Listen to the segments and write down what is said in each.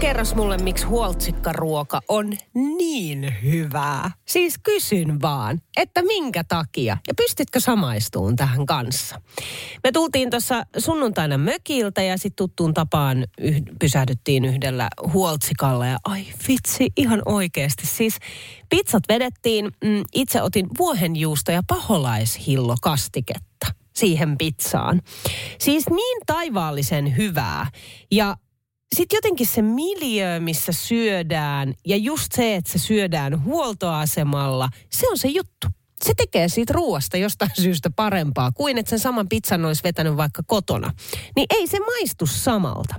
Kerros mulle, miksi huoltsikkaruoka on niin hyvää. Siis kysyn vaan, että minkä takia? Ja pystytkö samaistuun tähän kanssa? Me tultiin tuossa sunnuntaina mökiltä ja sitten tuttuun tapaan yh- pysähdyttiin yhdellä huoltsikalla. Ja ai vitsi, ihan oikeasti. Siis pizzat vedettiin, mm, itse otin vuohenjuusto ja paholaishillo kastiketta siihen pizzaan. Siis niin taivaallisen hyvää. Ja sitten jotenkin se miljö, missä syödään ja just se, että se syödään huoltoasemalla, se on se juttu. Se tekee siitä ruoasta jostain syystä parempaa kuin että sen saman pizzan olisi vetänyt vaikka kotona. Niin ei se maistu samalta.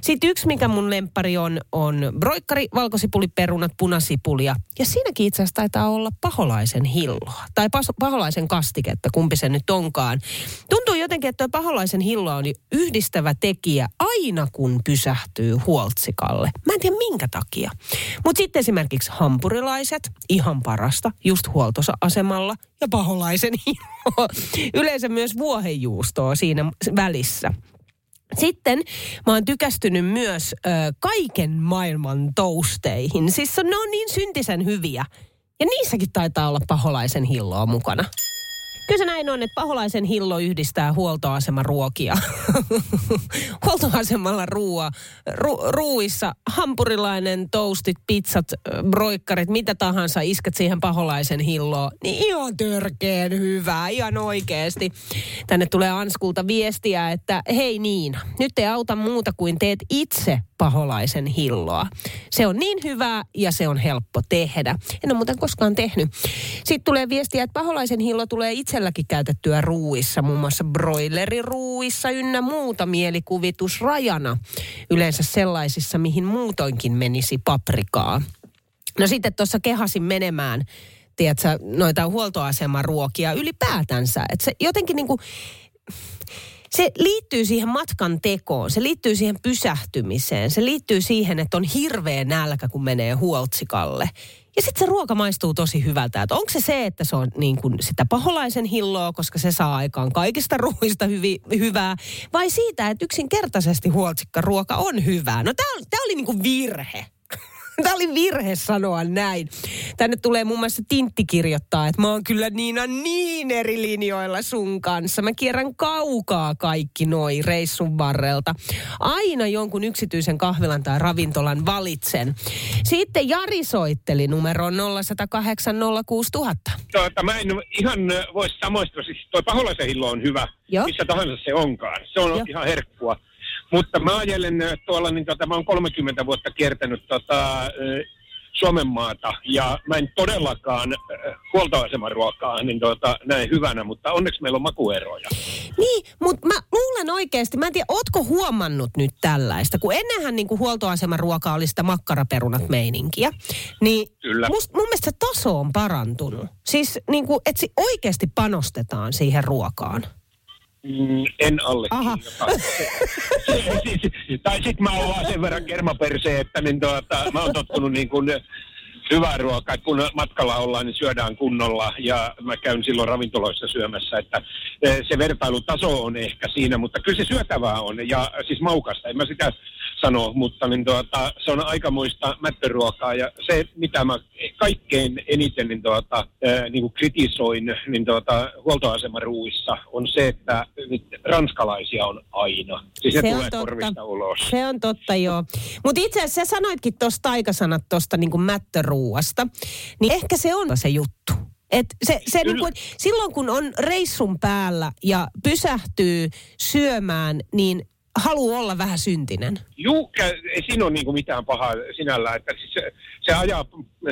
Sitten yksi, mikä mun lemppari on, on broikkari, valkosipuliperunat, punasipulia. Ja siinäkin itse asiassa taitaa olla paholaisen hilloa. Tai paholaisen kastiketta, kumpi se nyt onkaan. Tuntuu jotenkin, että tuo paholaisen hillo on yhdistävä tekijä aina kun pysähtyy huoltsikalle. Mä en tiedä minkä takia. Mutta sitten esimerkiksi hampurilaiset, ihan parasta, just huoltoasemalla. Ja paholaisen hillo. Yleensä myös vuohenjuustoa siinä välissä. Sitten mä oon tykästynyt myös ö, kaiken maailman tousteihin. Siis ne on niin syntisen hyviä. Ja niissäkin taitaa olla paholaisen hilloa mukana. Kyllä se näin on, että paholaisen hillo yhdistää huoltoaseman ruokia. Huoltoasemalla ruoa, ru, ruuissa hampurilainen, toastit, pizzat, broikkarit, mitä tahansa, isket siihen paholaisen hilloon. Niin ihan törkeen hyvää, ihan oikeasti. Tänne tulee Anskulta viestiä, että hei niin, nyt ei auta muuta kuin teet itse paholaisen hilloa. Se on niin hyvää ja se on helppo tehdä. En ole muuten koskaan tehnyt. Sitten tulee viestiä, että paholaisen hillo tulee itselläkin käytettyä ruuissa, muun muassa broileriruuissa ynnä muuta mielikuvitusrajana. Yleensä sellaisissa, mihin muutoinkin menisi paprikaa. No sitten tuossa kehasin menemään, tiedätkö, noita huoltoaseman ruokia ylipäätänsä. Että se jotenkin niin kuin, se liittyy siihen matkan tekoon, se liittyy siihen pysähtymiseen, se liittyy siihen, että on hirveä nälkä, kun menee huoltsikalle. Ja sitten se ruoka maistuu tosi hyvältä. Että onko se se, että se on niin kuin sitä paholaisen hilloa, koska se saa aikaan kaikista ruuista hyvi, hyvää, vai siitä, että yksinkertaisesti huoltsikkaruoka on hyvää? No tämä oli niin kuin virhe. Tämä oli virhe sanoa näin. Tänne tulee muun muassa Tintti kirjoittaa, että mä oon kyllä Niina niin eri linjoilla sun kanssa. Mä kierrän kaukaa kaikki noi reissun varrelta. Aina jonkun yksityisen kahvilan tai ravintolan valitsen. Sitten Jari soitteli numeroon 0108 06000. Tuota, mä en ihan voisi samoistua. Siis toi paholaisen hillo on hyvä, Joo. missä tahansa se onkaan. Se on Joo. ihan herkkua. Mutta mä ajelen ö, tuolla, niin tota, mä oon 30 vuotta kiertänyt tota, ö, Suomen maata ja mä en todellakaan ö, huoltoaseman ruokaa niin tota, näe hyvänä, mutta onneksi meillä on makueroja. Niin, mutta mä luulen oikeasti, mä en tiedä, ootko huomannut nyt tällaista, kun ennenhän niin kuin huoltoaseman ruoka oli sitä makkaraperunat meininkiä, niin Kyllä. Must, mun mielestä se taso on parantunut. Siis niin kuin, että oikeasti panostetaan siihen ruokaan. Mm, en allekirjoita. Siis- tai sitten mä oon vaan sen verran kermaperse, että niin tuota, mä oon tottunut niin kuin hyvää ruokaa, kun matkalla ollaan, niin syödään kunnolla. Ja mä käyn silloin ravintoloissa syömässä, että eh, se vertailutaso on ehkä siinä, mutta kyllä se syötävää on. Ja siis maukasta, en mä sitä sano, mutta niin tuota, se on aikamoista mättöruokaa ja se, mitä mä kaikkein eniten niin tuota, eh, niin kuin kritisoin niin tuota, huoltoasemaruuissa on se, että nyt ranskalaisia on aina. Siis se, Se tulee totta. korvista ulos. Se on totta, joo. Mutta itse asiassa sä sanoitkin tuosta taikasanat tuosta niin mättöruuasta, niin ehkä se on se juttu. Et se, se Kyllä. niin kuin, silloin kun on reissun päällä ja pysähtyy syömään, niin haluaa olla vähän syntinen. Juu, ei siinä ole niinku mitään pahaa sinällään, että siis se, se ajaa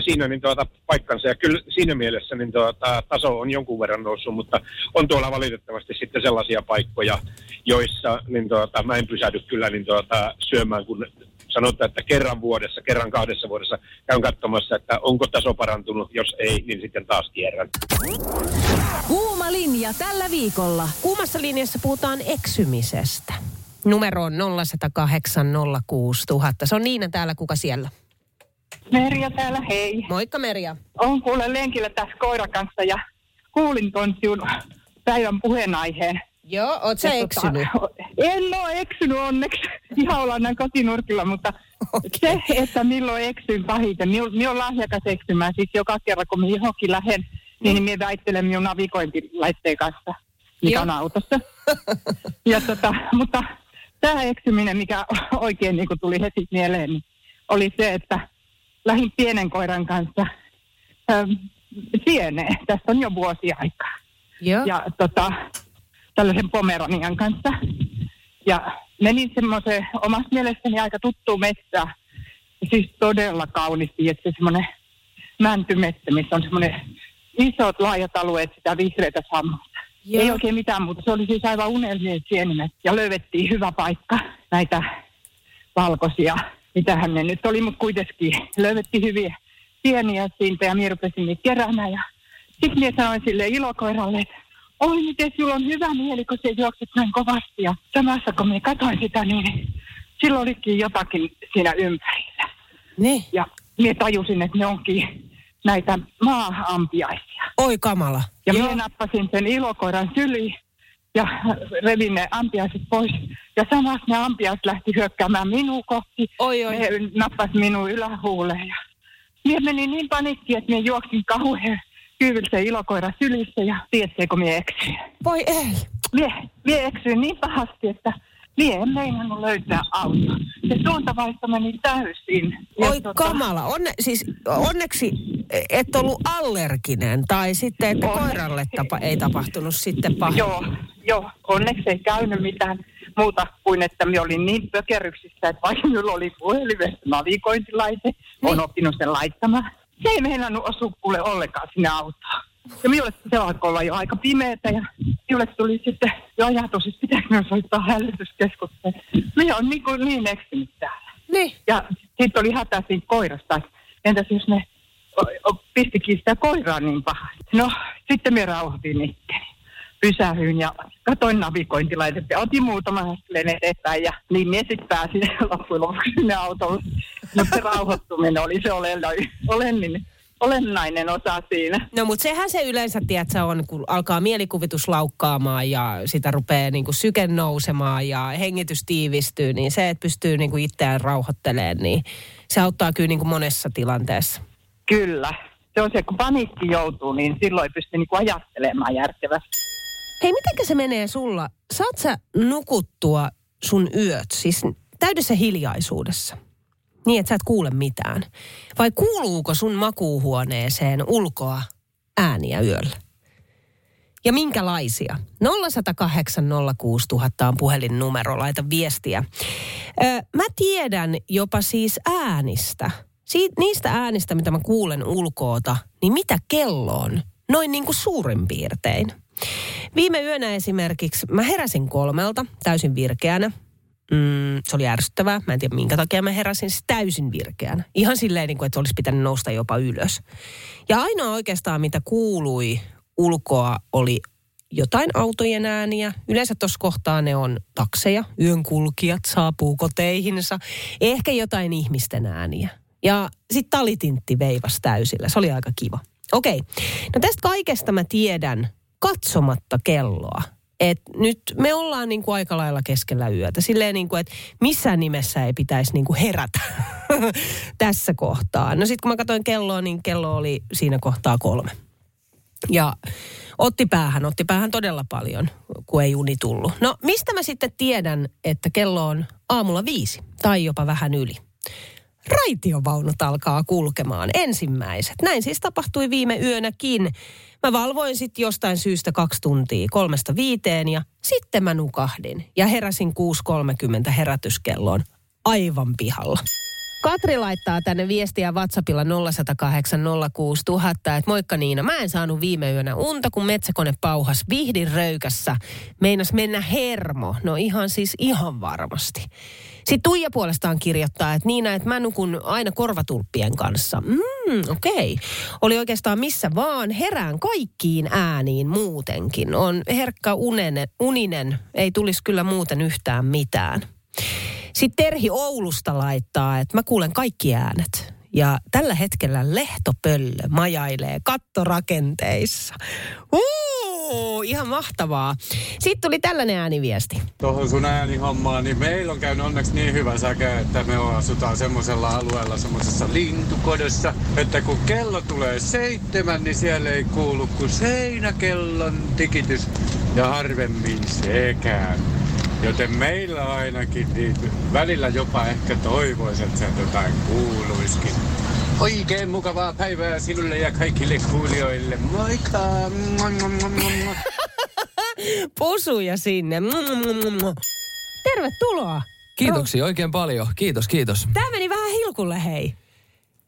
siinä niin tuota paikkansa ja kyllä siinä mielessä niin tuota, taso on jonkun verran noussut, mutta on tuolla valitettavasti sitten sellaisia paikkoja, joissa niin tuota, mä en pysähdy kyllä niin tuota, syömään, kun sanotaan, että kerran vuodessa, kerran kahdessa vuodessa käyn katsomassa, että onko taso parantunut. Jos ei, niin sitten taas kierrän. Kuuma linja tällä viikolla. Kuumassa linjassa puhutaan eksymisestä. Numero on 0108 06000. Se on Niina täällä, kuka siellä? Merja täällä, hei. Moikka Merja. On kuule lenkillä tässä koiran kanssa ja kuulin ton sinun päivän puheenaiheen. Joo, oot sä Ja eksynyt? Tota, en ole eksynyt onneksi. Ihan ollaan näin kotinurkilla, mutta Okei. se, että milloin eksyn pahiten. Minä olen lahjakas eksymään. Siis joka kerran, kun minä johonkin lähden, niin minä väittelen minun navigointilaitteen kanssa, mikä Joo. on autossa. ja tota, mutta tämä eksyminen, mikä oikein niin tuli heti mieleen, niin oli se, että lähdin pienen koiran kanssa pieneen. Tästä on jo vuosi aikaa Joo. ja tota, tällaisen Pomeranian kanssa. Ja menin semmoiseen omasta mielestäni aika tuttuun metsään. Ja siis todella kauniisti, että se semmoinen mäntymetsä, missä on semmoinen isot laajat alueet sitä vihreätä sammalta. Joo. Ei oikein mitään muuta. Se oli siis aivan unelmien sienimet. Ja löydettiin hyvä paikka näitä valkoisia. Mitähän ne nyt oli, mutta kuitenkin löydettiin hyviä pieniä siitä ja minä rupesin niitä keräämään. Ja sitten minä sanoin sille ilokoiralle, että oi miten sinulla on hyvä mieli, kun se juokset näin kovasti. Ja samassa kun minä katsoin sitä, niin silloin olikin jotakin siinä ympärillä. Niin. Ja minä tajusin, että ne onkin näitä maa-ampiaisia. Oi kamala. Ja Joo. minä nappasin sen ilokoiran syliin ja revin ne ampiaiset pois. Ja samassa ne ampiaiset lähti hyökkäämään minua kohti. Oi, oi. Ne nappasi minun ylähuuleen. Ja minä menin niin panikki, että minä juoksin kauhean kyydylsen ilokoira sylissä ja tiedätkö, kun minä eksyin. Voi ei. Minä, minä eksyin niin pahasti, että en meinannut löytää autoa. Se suuntavaisto meni täysin. Ja Oi tota- kamala. Onne, siis onneksi et ollut allerginen tai sitten, että Onneksi. koiralle tapa, ei tapahtunut sitten pahaa. Joo, joo, onneksi ei käynyt mitään muuta kuin, että minä olin niin pökeryksissä, että vaikka minulla oli puhelimessa navigointilaite, on oppinut sen laittamaan. Se ei meinannut osua kuule ollenkaan sinne autoon. Ja minulle se alkoi olla jo aika pimeätä ja minulle tuli sitten jo ajatus, että pitääkö soittaa hälytyskeskukseen. Minä olen niin, kuin niin eksynyt täällä. Niin. Ja sitten oli hätä siitä koirasta. että Entäs jos ne pistikin sitä koiraa niin pahasti? No, sitten me rauhoitin itteni. Pysähyin ja katoin navigointilaitetta ja otin muutaman askeleen eteenpäin ja niin minä sitten pääsin loppujen lopuksi sinne autolle. Mutta se rauhoittuminen oli se olennainen, olennainen, osa siinä. No mutta sehän se yleensä, tiedätkö, on, kun alkaa mielikuvitus laukkaamaan ja sitä rupeaa niin kuin syke nousemaan ja hengitys tiivistyy, niin se, että pystyy niin kuin itseään rauhoittelemaan, niin se auttaa kyllä niin kuin monessa tilanteessa. Kyllä. Se on se, kun paniikki joutuu, niin silloin ei pysty niinku ajattelemaan järkevästi. Hei, mitenkä se menee sulla? Saat sä nukuttua sun yöt, siis täydessä hiljaisuudessa? Niin, että sä et kuule mitään. Vai kuuluuko sun makuuhuoneeseen ulkoa ääniä yöllä? Ja minkälaisia? 0108 06000 on puhelinnumero, laita viestiä. Ö, mä tiedän jopa siis äänistä. Siit, niistä äänistä, mitä mä kuulen ulkoota, niin mitä kello on? Noin niin kuin suurin piirtein. Viime yönä esimerkiksi mä heräsin kolmelta täysin virkeänä. Mm, se oli ärsyttävää. Mä en tiedä minkä takia mä heräsin siis täysin virkeänä. Ihan silleen, niin kuin, että olisi pitänyt nousta jopa ylös. Ja ainoa oikeastaan, mitä kuului ulkoa, oli jotain autojen ääniä. Yleensä tuossa kohtaa ne on takseja, yönkulkijat saapuu koteihinsa. Ehkä jotain ihmisten ääniä. Ja sitten talitintti veivas täysillä. Se oli aika kiva. Okei. No tästä kaikesta mä tiedän katsomatta kelloa. Et nyt me ollaan niin kuin aika lailla keskellä yötä. Silleen niin kuin, että missään nimessä ei pitäisi niin kuin herätä tässä kohtaa. No sitten kun mä katsoin kelloa, niin kello oli siinä kohtaa kolme. Ja otti päähän, otti päähän todella paljon, kun ei uni tullut. No mistä mä sitten tiedän, että kello on aamulla viisi tai jopa vähän yli? Raitiovaunut alkaa kulkemaan ensimmäiset. Näin siis tapahtui viime yönäkin. Mä valvoin sitten jostain syystä kaksi tuntia kolmesta viiteen ja sitten mä nukahdin. Ja heräsin 6.30 herätyskelloon aivan pihalla. Katri laittaa tänne viestiä WhatsAppilla 0108 06000, että moikka Niina, mä en saanut viime yönä unta, kun metsäkone pauhas vihdin röykässä. Meinas mennä hermo. No ihan siis ihan varmasti. Sitten Tuija puolestaan kirjoittaa, että Niina, että mä nukun aina korvatulppien kanssa. Mm, okei. Okay. Oli oikeastaan missä vaan. Herään kaikkiin ääniin muutenkin. On herkkä unenen, uninen. Ei tulisi kyllä muuten yhtään mitään. Sitten Terhi Oulusta laittaa, että mä kuulen kaikki äänet. Ja tällä hetkellä lehtopöllö majailee kattorakenteissa. Uh, ihan mahtavaa. Sitten tuli tällainen ääniviesti. Tuohon sun äänihommaan, niin meillä on käynyt onneksi niin hyvä säke, että me asutaan semmoisella alueella, semmoisessa lintukodossa, että kun kello tulee seitsemän, niin siellä ei kuulu kuin seinäkellon tikitys ja harvemmin sekään. Joten meillä ainakin niin välillä jopa ehkä toivoisin, että sieltä jotain kuuluisikin. Oikein mukavaa päivää sinulle ja kaikille kuulijoille. Moikka! Pusuja sinne. Tervetuloa. Kiitoksia oikein paljon. Kiitos, kiitos. Tämä meni vähän hilkulle, hei.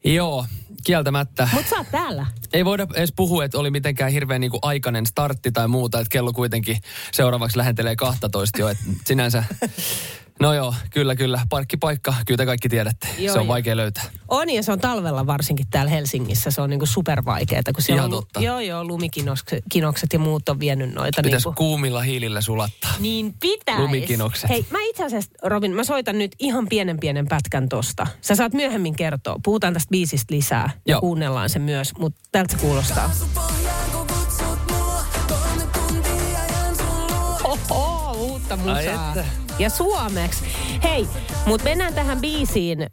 Joo, kieltämättä. Mutta sä oot täällä. Ei voida edes puhua, että oli mitenkään hirveän niin kuin aikainen startti tai muuta, että kello kuitenkin seuraavaksi lähentelee 12 jo, että sinänsä No joo, kyllä, kyllä. Parkkipaikka, kyllä te kaikki tiedätte. Joo, se on joo. vaikea löytää. On ja se on talvella varsinkin täällä Helsingissä. Se on niinku supervaikeaa, kun se Ihan on totta. Joo, joo, lumikinokset ja muut on vienyt noita. Pitäisi niinku. kuumilla hiilillä sulattaa. Niin pitäisi. Lumikinokset. Hei, mä itse asiassa, Robin, mä soitan nyt ihan pienen pienen pätkän tosta. Sä saat myöhemmin kertoa. Puhutaan tästä biisistä lisää ja Joo. kuunnellaan se myös, mutta tältä se kuulostaa. Oho, uutta Ai musaa. että. Ja suomeksi. Hei, mutta mennään tähän biisiin äh,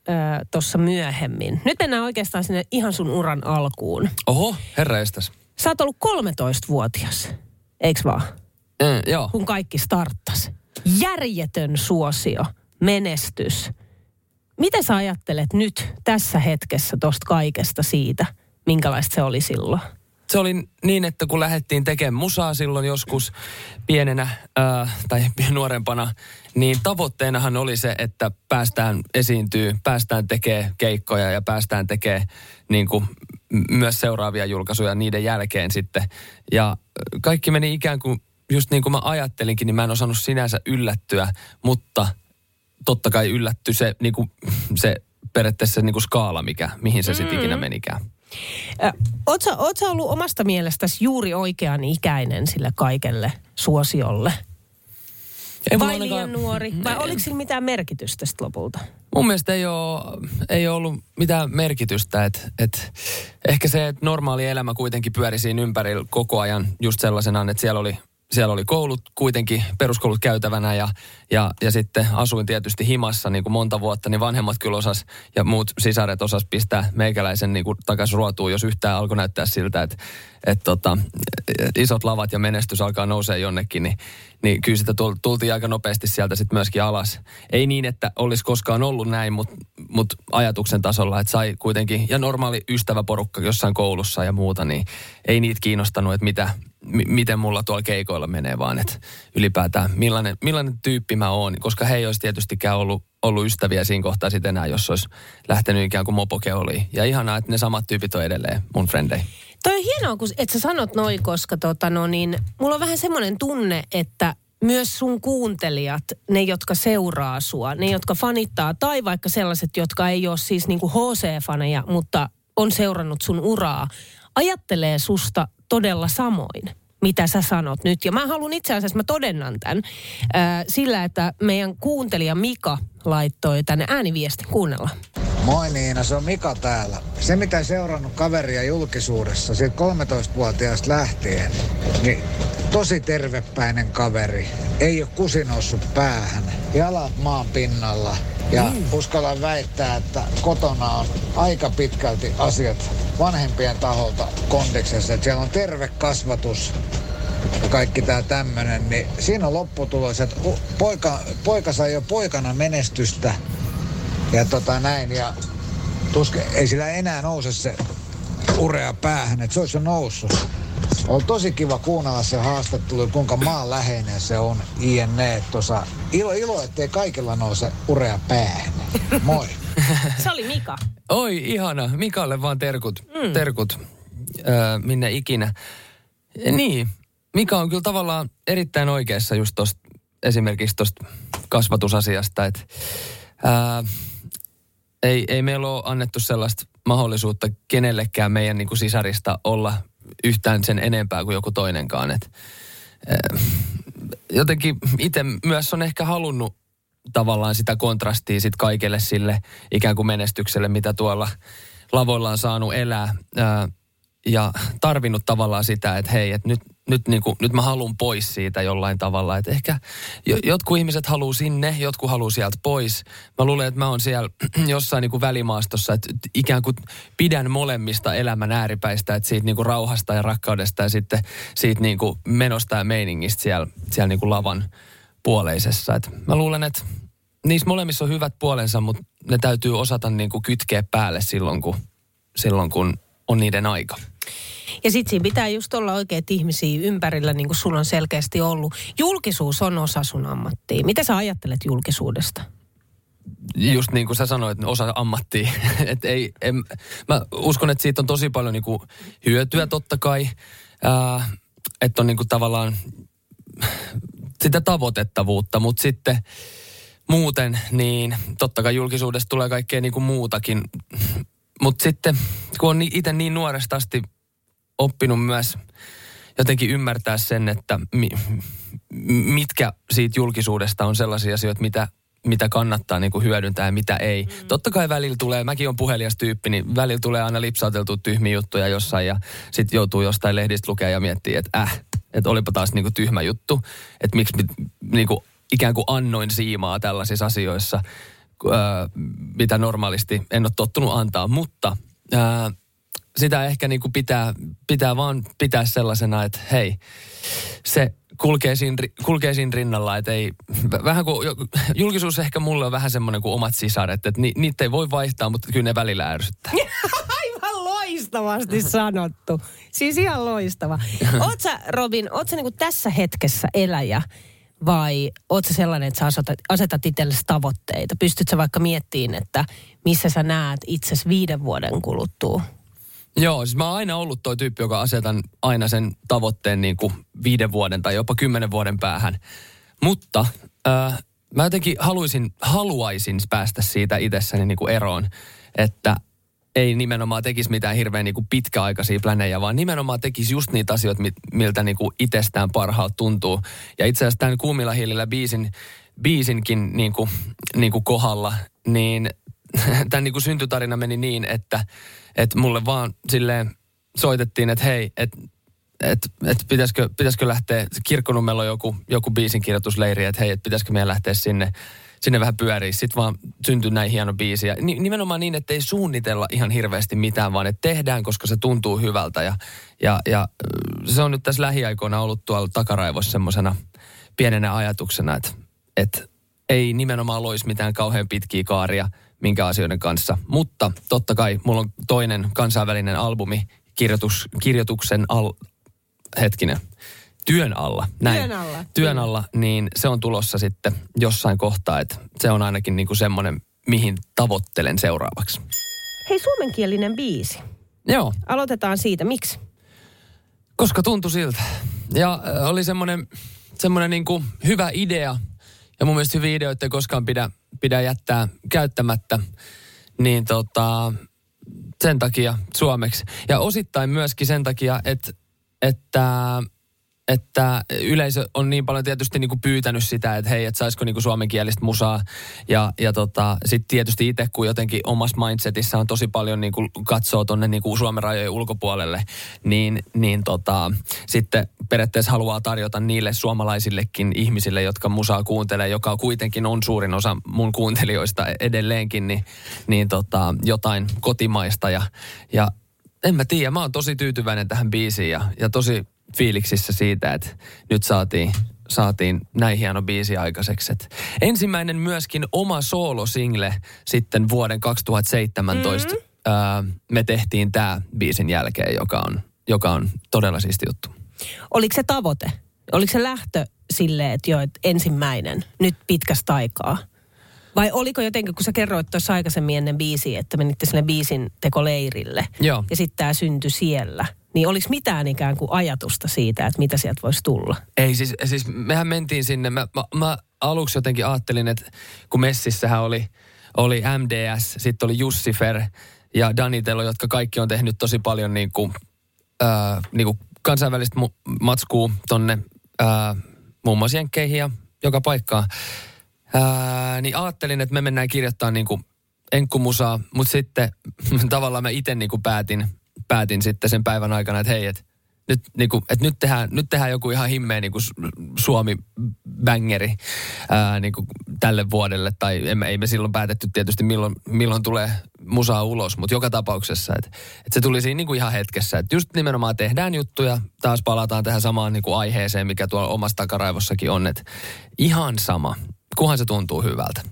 tuossa myöhemmin. Nyt mennään oikeastaan sinne ihan sun uran alkuun. Oho, herra estäs. Sä oot ollut 13-vuotias, eiks vaan? Mm, joo. Kun kaikki starttas. Järjetön suosio, menestys. Mitä sä ajattelet nyt tässä hetkessä tosta kaikesta siitä, minkälaista se oli silloin? Se oli niin, että kun lähdettiin tekemään musaa silloin joskus pienenä ää, tai nuorempana, niin tavoitteenahan oli se, että päästään esiintyy, päästään tekemään keikkoja ja päästään tekemään niin kuin, myös seuraavia julkaisuja niiden jälkeen sitten. Ja kaikki meni ikään kuin, just niin kuin mä ajattelinkin, niin mä en osannut sinänsä yllättyä, mutta totta kai yllätty se, niin kuin, se periaatteessa se niin kuin skaala, mikä, mihin se sitten ikinä menikään. Sä ollut omasta mielestäsi juuri oikean ikäinen sille kaikelle suosiolle? Ei Vai ainakaan- liian nuori? Vai oliko sillä mitään merkitystä sitten lopulta? Mun mielestä ei ole, ei ole ollut mitään merkitystä. Et, et ehkä se, että normaali elämä kuitenkin pyöri siinä ympärillä koko ajan just sellaisenaan, että siellä oli, siellä oli koulut kuitenkin, peruskoulut käytävänä ja, ja, ja sitten asuin tietysti himassa niin kuin monta vuotta, niin vanhemmat kyllä osas ja muut sisaret osas pistää meikäläisen niin kuin takaisin ruotuun, jos yhtään alkoi näyttää siltä, että, että tota, isot lavat ja menestys alkaa nousee jonnekin, niin, niin kyllä sitä tul- tultiin aika nopeasti sieltä sitten myöskin alas. Ei niin, että olisi koskaan ollut näin, mutta mut ajatuksen tasolla, että sai kuitenkin, ja normaali ystäväporukka jossain koulussa ja muuta, niin ei niitä kiinnostanut, että mitä, mi- miten mulla tuolla keikoilla menee, vaan että ylipäätään millainen, millainen tyyppi mä oon, koska he ei olisi tietystikään ollut, ollut ystäviä siinä kohtaa sitten enää, jos olisi lähtenyt ikään kuin mopokeoliin. Ja ihanaa, että ne samat tyypit on edelleen mun frendei. Toi on hienoa, kun, että sä sanot noin, koska tota, no niin, mulla on vähän semmoinen tunne, että myös sun kuuntelijat, ne jotka seuraa sua, ne jotka fanittaa, tai vaikka sellaiset, jotka ei ole siis niinku HC-faneja, mutta on seurannut sun uraa, ajattelee susta todella samoin mitä sä sanot nyt. Ja mä haluan itse asiassa, mä todennan tämän ää, sillä, että meidän kuuntelija Mika laittoi tänne ääniviestin. Kuunnellaan. Moi Niina, se on Mika täällä. Se mitä seurannut kaveria julkisuudessa, siitä 13-vuotiaasta lähtien, niin tosi tervepäinen kaveri. Ei ole kusi noussut päähän, jalat maan pinnalla. Ja mm. uskallan väittää, että kotona on aika pitkälti asiat vanhempien taholta kondiksessa. Että siellä on terve kasvatus ja kaikki tämä tämmöinen, niin siinä on lopputulos, että poika, poika sai jo poikana menestystä ja tota näin, ja tuske, ei sillä enää nouse se urea päähän, että se olisi jo noussut. On tosi kiva kuunnella se haastattelu, kuinka maanläheinen se on INE. Tuossa ilo, ilo, ettei kaikilla nouse urea päähän. Moi. Se oli Mika. Oi, ihana. Mikalle vaan terkut. Mm. Terkut. Öö, minne ikinä. Niin, Mika on kyllä tavallaan erittäin oikeassa just tosta, esimerkiksi tuosta kasvatusasiasta, että ää, ei, ei meillä ole annettu sellaista mahdollisuutta kenellekään meidän niin kuin sisarista olla yhtään sen enempää kuin joku toinenkaan. Et, ää, jotenkin itse myös on ehkä halunnut tavallaan sitä kontrastia sit kaikelle sille ikään kuin menestykselle, mitä tuolla lavoilla on saanut elää. Ää, ja tarvinnut tavallaan sitä, että hei, että nyt, nyt, niin kuin, nyt mä haluan pois siitä jollain tavalla. Että ehkä jo, jotkut ihmiset haluaa sinne, jotkut haluaa sieltä pois. Mä luulen, että mä oon siellä jossain niin kuin välimaastossa, että ikään kuin pidän molemmista elämän ääripäistä, että siitä niin kuin rauhasta ja rakkaudesta ja sitten siitä niin kuin menosta ja meiningistä siellä, siellä niin kuin lavan puoleisessa. Et mä luulen, että niissä molemmissa on hyvät puolensa, mutta ne täytyy osata niin kuin kytkeä päälle silloin, kun, silloin, kun on niiden aika. Ja sitten siinä pitää just olla oikeat ihmisiä ympärillä, niin kuin sulla on selkeästi ollut. Julkisuus on osa sun ammattia. Mitä sä ajattelet julkisuudesta? Just niin kuin sä sanoit, osa ammattia. Et ei, en, mä uskon, että siitä on tosi paljon niin kuin hyötyä totta kai. Äh, että on niin kuin tavallaan sitä tavoitettavuutta, mutta sitten muuten, niin totta kai julkisuudesta tulee kaikkea niin kuin muutakin. Mutta sitten, kun on itse niin nuoresta asti oppinut myös jotenkin ymmärtää sen, että mi, mitkä siitä julkisuudesta on sellaisia asioita, mitä, mitä kannattaa niin kuin hyödyntää ja mitä ei. Mm. Totta kai välillä tulee, mäkin on puhelias tyyppi, niin välillä tulee aina lipsauteltua tyhmiä juttuja jossain ja sitten joutuu jostain lehdistä lukea ja miettiä, että äh, että olipa taas niin kuin tyhmä juttu, että miksi niin kuin ikään kuin annoin siimaa tällaisissa asioissa, mitä normaalisti en ole tottunut antaa, mutta ää, sitä ehkä niin kuin pitää, pitää vaan pitää sellaisena, että hei, se kulkee siinä, kulkee siinä rinnalla, että ei, vähän kuin, julkisuus ehkä mulle on vähän semmoinen kuin omat sisaret, että ni, niitä ei voi vaihtaa, mutta kyllä ne välillä ärsyttää. Aivan loistavasti sanottu. Siis ihan loistava. Oot sä, Robin, oot sä niin tässä hetkessä eläjä? Vai oot sä sellainen, että sä asetat, asetat itsellesi tavoitteita? Pystyt sä vaikka miettimään, että missä sä näet itses viiden vuoden kuluttua? Joo, siis mä oon aina ollut toi tyyppi, joka asetan aina sen tavoitteen niin kuin viiden vuoden tai jopa kymmenen vuoden päähän. Mutta äh, mä jotenkin haluaisin, haluaisin päästä siitä itsessäni niin kuin eroon, että ei nimenomaan tekisi mitään hirveän niin kuin pitkäaikaisia planejja, vaan nimenomaan tekisi just niitä asioita, miltä niin kuin itsestään parhaat tuntuu. Ja itse asiassa tämän Kuumilla hiilillä biisin, biisinkin niin kuin, niin kuin kohdalla, niin tämän niin kuin syntytarina meni niin, että, että mulle vaan silleen soitettiin, että hei, että että et pitäisikö, pitäisikö lähteä, kirkkonummella joku, joku biisin kirjoitusleiri, että hei, että pitäisikö meidän lähteä sinne sinne vähän pyörii. Sitten vaan syntyi näin hieno biisi. Ja nimenomaan niin, että ei suunnitella ihan hirveästi mitään, vaan että tehdään, koska se tuntuu hyvältä. Ja, ja, ja se on nyt tässä lähiaikoina ollut tuolla takaraivossa semmoisena pienenä ajatuksena, että, että ei nimenomaan loisi mitään kauhean pitkiä kaaria minkä asioiden kanssa. Mutta totta kai mulla on toinen kansainvälinen albumi kirjoitus, kirjoituksen al, hetkinen, työn alla. Näin. Työn alla. Työn alla, niin se on tulossa sitten jossain kohtaa, että se on ainakin niin kuin semmoinen, mihin tavoittelen seuraavaksi. Hei, suomenkielinen biisi. Joo. Aloitetaan siitä. Miksi? Koska tuntui siltä. Ja äh, oli semmoinen, semmoinen niin kuin hyvä idea. Ja mun mielestä hyviä ideoita ei koskaan pidä, pidä jättää käyttämättä. Niin tota, sen takia suomeksi. Ja osittain myöskin sen takia, että, että että yleisö on niin paljon tietysti niin kuin pyytänyt sitä, että hei, että saisiko niin kuin suomenkielistä musaa. Ja, ja tota, sitten tietysti itse, kun jotenkin omassa mindsetissä on tosi paljon niin kuin katsoo tuonne niin kuin Suomen rajojen ulkopuolelle, niin, niin tota, sitten periaatteessa haluaa tarjota niille suomalaisillekin ihmisille, jotka musaa kuuntelee, joka kuitenkin on suurin osa mun kuuntelijoista edelleenkin, niin, niin tota, jotain kotimaista. Ja, ja en mä tiedä, mä oon tosi tyytyväinen tähän biisiin ja, ja tosi fiiliksissä siitä, että nyt saatiin, saatiin näin hieno biisi aikaiseksi. Et ensimmäinen myöskin oma soolosingle sitten vuoden 2017 mm-hmm. ää, me tehtiin tämä biisin jälkeen, joka on, joka on todella siisti juttu. Oliko se tavoite? Oliko se lähtö silleen, että jo, että ensimmäinen, nyt pitkästä aikaa? Vai oliko jotenkin, kun sä kerroit tuossa aikaisemmin ennen biisiä, että menitte sinne biisin tekoleirille. Joo. Ja sitten tämä syntyi siellä. Niin oliko mitään ikään kuin ajatusta siitä, että mitä sieltä voisi tulla? Ei siis, siis mehän mentiin sinne, mä, mä, mä aluksi jotenkin ajattelin, että kun messissähän oli, oli MDS, sitten oli Jussifer ja Danitelo, jotka kaikki on tehnyt tosi paljon niin kuin, äh, niin kuin kansainvälistä mu- matskua tonne äh, muun muassa Jenkkeihin ja joka paikkaan. Ää, niin ajattelin, että me mennään kirjoittaa niin kuin enkkumusaa, mutta sitten tavallaan mä itse niin kuin päätin, päätin sitten sen päivän aikana, että hei, että nyt, niin kuin, että nyt, tehdään, nyt tehdään joku ihan himmeä niin kuin Suomi-bängeri ää, niin kuin tälle vuodelle. Tai emme, ei me silloin päätetty tietysti milloin, milloin tulee musaa ulos, mutta joka tapauksessa, että, että se tuli siinä niin kuin ihan hetkessä. Että just nimenomaan tehdään juttuja, taas palataan tähän samaan niin kuin aiheeseen, mikä tuolla omassa takaraivossakin on, että ihan sama, kunhan se tuntuu hyvältä.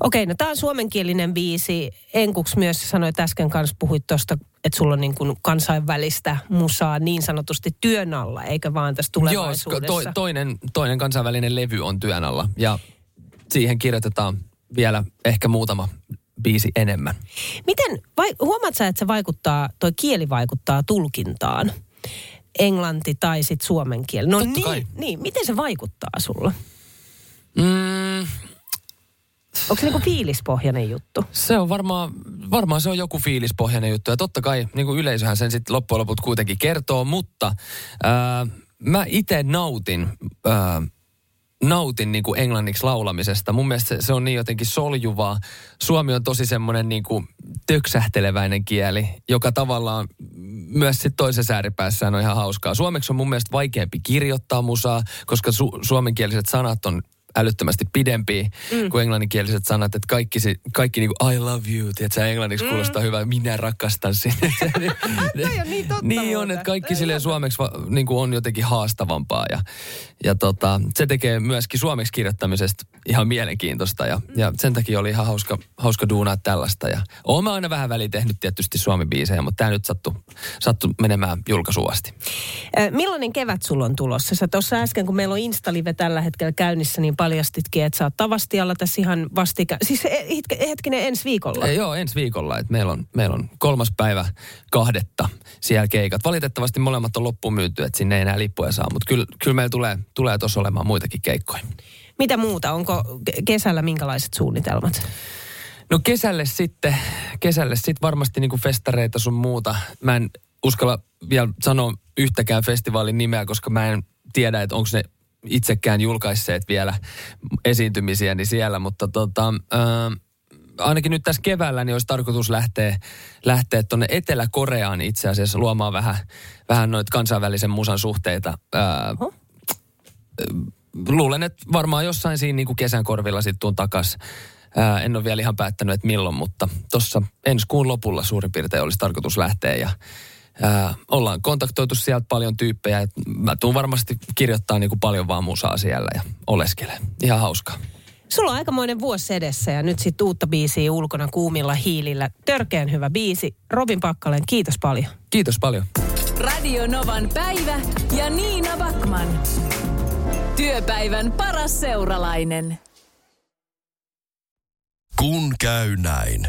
Okei, no tämä on suomenkielinen biisi. Enkuks myös sanoit äsken kanssa, puhuit tuosta, että sulla on niin kuin kansainvälistä musaa niin sanotusti työn alla, eikä vaan tässä tulevaisuudessa. Joo, to, toinen, toinen kansainvälinen levy on työn alla ja siihen kirjoitetaan vielä ehkä muutama biisi enemmän. Miten, vai, huomaat sä, että se vaikuttaa, toi kieli vaikuttaa tulkintaan? Englanti tai sitten suomen kieli. No Totta niin, kai. niin, miten se vaikuttaa sulla? Mm, Onko se niinku fiilispohjainen juttu? Se on varmaan, varmaan se on joku fiilispohjainen juttu. Ja totta kai niin kuin yleisöhän sen sitten loppujen loput kuitenkin kertoo, mutta ää, mä itse nautin, ää, nautin niin kuin englanniksi laulamisesta. Mun mielestä se, se on niin jotenkin soljuvaa. Suomi on tosi semmoinen niin kuin töksähteleväinen kieli, joka tavallaan myös sitten toisessa ääripäässään on ihan hauskaa. Suomeksi on mun mielestä vaikeampi kirjoittaa musaa, koska su- suomenkieliset sanat on älyttömästi pidempiä mm. kuin englanninkieliset sanat, että kaikki, se, kaikki niin kuin I love you, tiedätkö, englanniksi mm. kuulostaa hyvää, minä rakastan sinne. Niin totta niin on, että kaikki silleen suomeksi va, niin kuin on jotenkin haastavampaa ja, ja tota, se tekee myöskin suomeksi kirjoittamisesta ihan mielenkiintoista ja, ja sen takia oli ihan hauska, hauska duunaa tällaista ja oon mä aina vähän väliin tehnyt tietysti suomi-biisejä, mutta tämä nyt sattui, sattui menemään julkaisuasti. Ö, Millainen kevät sulla on tulossa? Sä tuossa äsken, kun meillä on Instalive tällä hetkellä käynnissä, niin paljastitkin, että sä oot Tavastialla tässä ihan vastika... Siis e- hetk- hetkinen ensi viikolla. Ei, joo, ensi viikolla. Et meillä, on, meillä on kolmas päivä kahdetta siellä keikat. Valitettavasti molemmat on loppuun myyty, että sinne ei enää lippuja saa. Mutta kyllä, kyllä meillä tulee, tulee tuossa olemaan muitakin keikkoja. Mitä muuta? Onko ke- kesällä minkälaiset suunnitelmat? No kesälle sitten, kesälle sitten varmasti niinku festareita sun muuta. Mä en uskalla vielä sanoa yhtäkään festivaalin nimeä, koska mä en tiedä, että onko ne itsekään julkaisseet vielä esiintymisiä siellä, mutta tota, ää, ainakin nyt tässä keväällä niin olisi tarkoitus lähteä, lähteä tuonne Etelä-Koreaan itse asiassa luomaan vähän, vähän noita kansainvälisen musan suhteita. Ää, Oho. luulen, että varmaan jossain siinä niin kuin kesän korvilla sitten tuun takas. Ää, en ole vielä ihan päättänyt, että milloin, mutta tuossa ensi kuun lopulla suurin piirtein olisi tarkoitus lähteä ja ää, ollaan kontaktoitu sieltä paljon tyyppejä. Et mä tuun varmasti kirjoittaa niin kuin paljon vaan musaa siellä ja oleskelee. Ihan hauskaa. Sulla on aikamoinen vuosi edessä ja nyt sitten uutta biisiä ulkona kuumilla hiilillä. Törkeän hyvä biisi. Robin Pakkalen, kiitos paljon. Kiitos paljon. Radio Novan päivä ja Niina Backman. Työpäivän paras seuralainen. Kun käy näin.